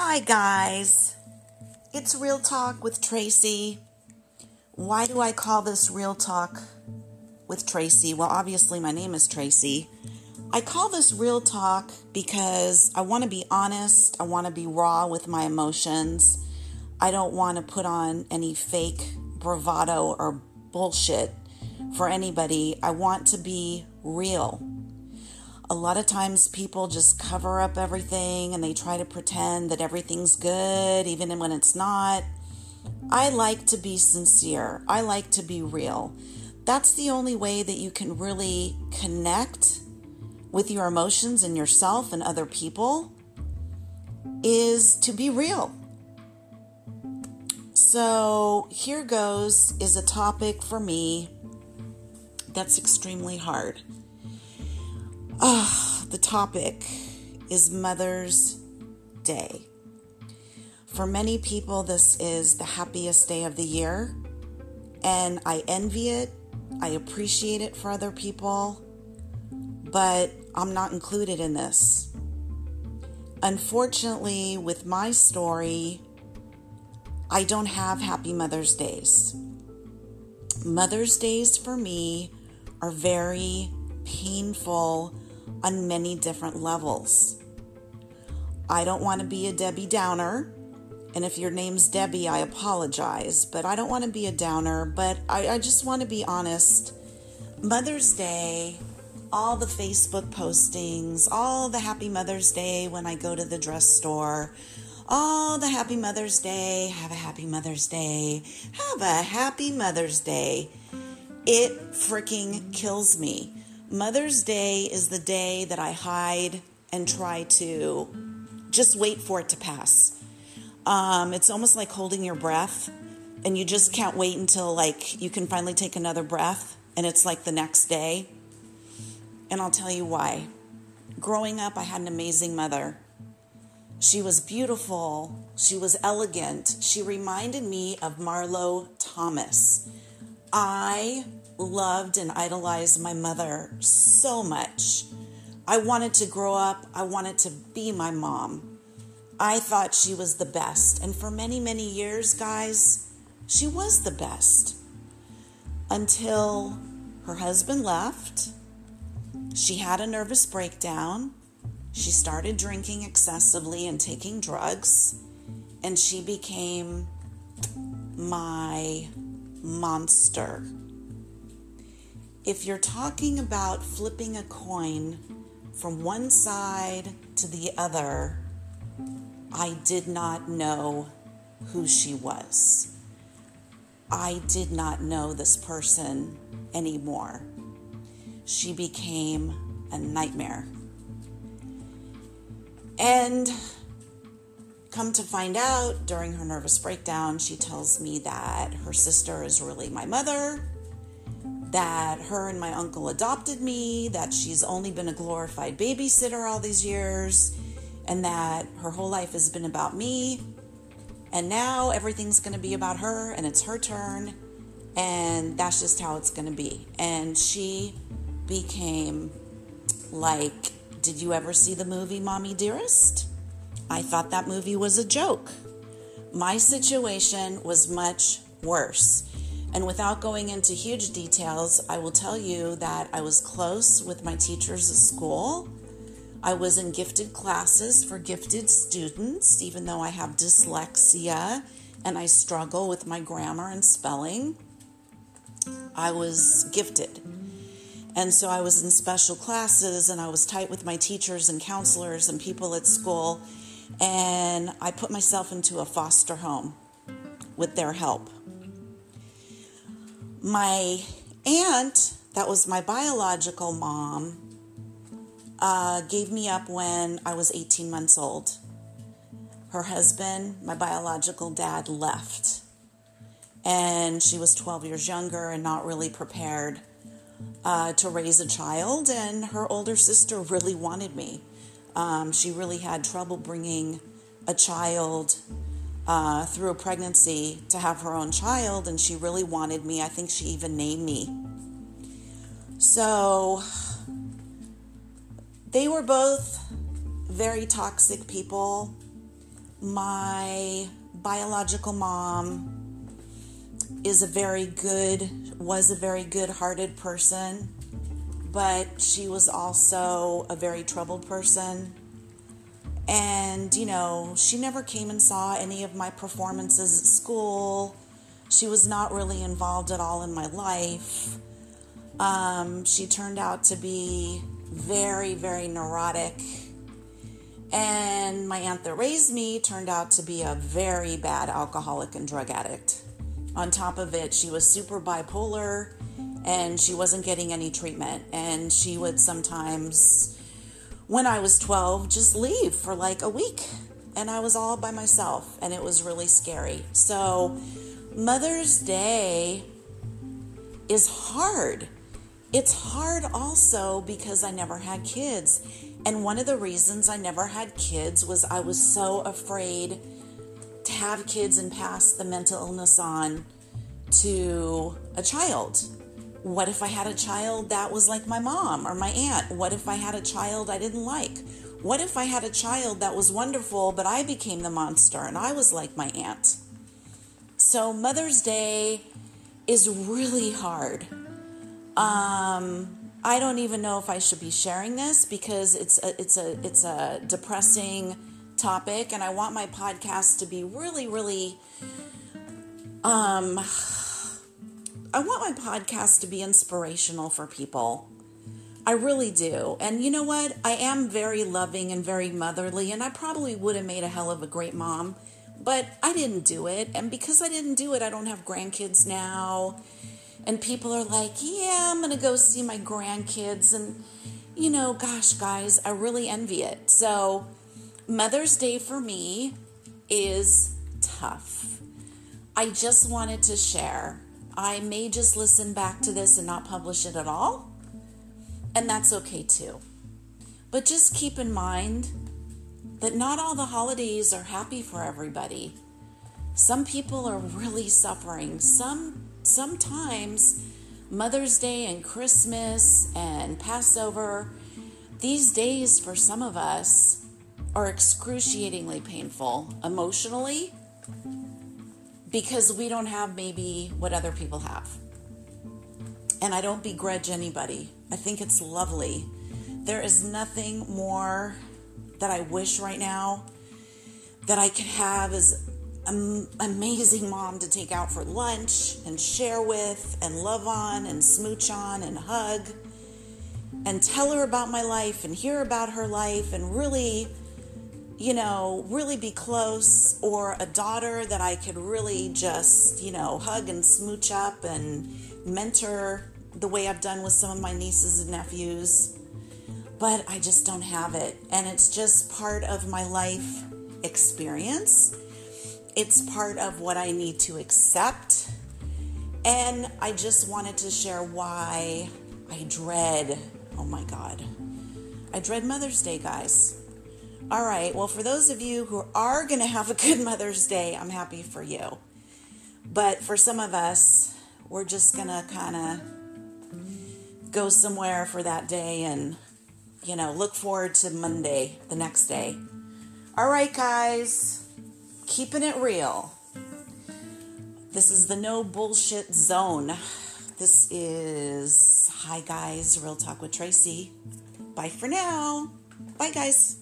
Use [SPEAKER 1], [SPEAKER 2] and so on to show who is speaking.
[SPEAKER 1] Hi, guys. It's Real Talk with Tracy. Why do I call this Real Talk with Tracy? Well, obviously, my name is Tracy. I call this Real Talk because I want to be honest, I want to be raw with my emotions. I don't want to put on any fake bravado or bullshit for anybody. I want to be real a lot of times people just cover up everything and they try to pretend that everything's good even when it's not. I like to be sincere. I like to be real. That's the only way that you can really connect with your emotions and yourself and other people is to be real. So, here goes is a topic for me that's extremely hard. Ah, the topic is Mother's Day. For many people, this is the happiest day of the year, and I envy it. I appreciate it for other people, but I'm not included in this. Unfortunately, with my story, I don't have happy Mother's Days. Mother's Days for me are very painful on many different levels. I don't want to be a Debbie Downer. And if your name's Debbie, I apologize, but I don't want to be a downer. But I, I just want to be honest. Mother's Day, all the Facebook postings, all the Happy Mother's Day when I go to the dress store, all the Happy Mother's Day, have a Happy Mother's Day, have a Happy Mother's Day. It freaking kills me. Mother's Day is the day that I hide and try to just wait for it to pass. Um, it's almost like holding your breath, and you just can't wait until like you can finally take another breath, and it's like the next day. And I'll tell you why. Growing up, I had an amazing mother. She was beautiful. She was elegant. She reminded me of Marlo Thomas. I loved and idolized my mother so much. I wanted to grow up, I wanted to be my mom. I thought she was the best. And for many, many years, guys, she was the best. Until her husband left, she had a nervous breakdown. She started drinking excessively and taking drugs, and she became my monster. If you're talking about flipping a coin from one side to the other, I did not know who she was. I did not know this person anymore. She became a nightmare. And come to find out, during her nervous breakdown, she tells me that her sister is really my mother that her and my uncle adopted me, that she's only been a glorified babysitter all these years, and that her whole life has been about me. And now everything's going to be about her, and it's her turn, and that's just how it's going to be. And she became like, Did you ever see the movie Mommy Dearest? I thought that movie was a joke. My situation was much worse. And without going into huge details, I will tell you that I was close with my teachers at school. I was in gifted classes for gifted students, even though I have dyslexia and I struggle with my grammar and spelling. I was gifted. And so I was in special classes and I was tight with my teachers and counselors and people at school. And I put myself into a foster home with their help my aunt, that was my biological mom, uh, gave me up when I was 18 months old. Her husband, my biological dad, left. And she was 12 years younger and not really prepared uh, to raise a child. And her older sister really wanted me. Um, she really had trouble bringing a child uh, through a pregnancy to have her own child, and she really wanted me. I think she even named me. So they were both very toxic people. my biological mom is a very good, was a very good hearted person, but she was also a very troubled person. And, you know, she never came and saw any of my performances at school. She was not really involved at all in my life. Um, she turned out to be very, very neurotic. And my aunt that raised me turned out to be a very bad alcoholic and drug addict. On top of it, she was super bipolar and she wasn't getting any treatment. And she would sometimes, when I was 12, just leave for like a week. And I was all by myself, and it was really scary. So, Mother's Day is hard. It's hard also because I never had kids. And one of the reasons I never had kids was I was so afraid to have kids and pass the mental illness on to a child. What if I had a child that was like my mom or my aunt? What if I had a child I didn't like? What if I had a child that was wonderful, but I became the monster and I was like my aunt? So, Mother's Day is really hard. Um, I don't even know if I should be sharing this because it's a, it's a it's a depressing topic, and I want my podcast to be really, really. Um, I want my podcast to be inspirational for people. I really do. And you know what? I am very loving and very motherly, and I probably would have made a hell of a great mom, but I didn't do it. And because I didn't do it, I don't have grandkids now. And people are like, yeah, I'm going to go see my grandkids. And, you know, gosh, guys, I really envy it. So, Mother's Day for me is tough. I just wanted to share. I may just listen back to this and not publish it at all. And that's okay too. But just keep in mind that not all the holidays are happy for everybody. Some people are really suffering. Some sometimes Mother's Day and Christmas and Passover, these days for some of us are excruciatingly painful emotionally because we don't have maybe what other people have. And I don't begrudge anybody. I think it's lovely. There is nothing more that I wish right now that I could have as an amazing mom to take out for lunch and share with and love on and smooch on and hug and tell her about my life and hear about her life and really you know really be close or a daughter that I could really just you know hug and smooch up and mentor the way I've done with some of my nieces and nephews but I just don't have it and it's just part of my life experience it's part of what I need to accept. And I just wanted to share why I dread, oh my God, I dread Mother's Day, guys. All right, well, for those of you who are going to have a good Mother's Day, I'm happy for you. But for some of us, we're just going to kind of go somewhere for that day and, you know, look forward to Monday, the next day. All right, guys keeping it real. This is the no bullshit zone. This is Hi Guys, Real Talk with Tracy. Bye for now. Bye, guys.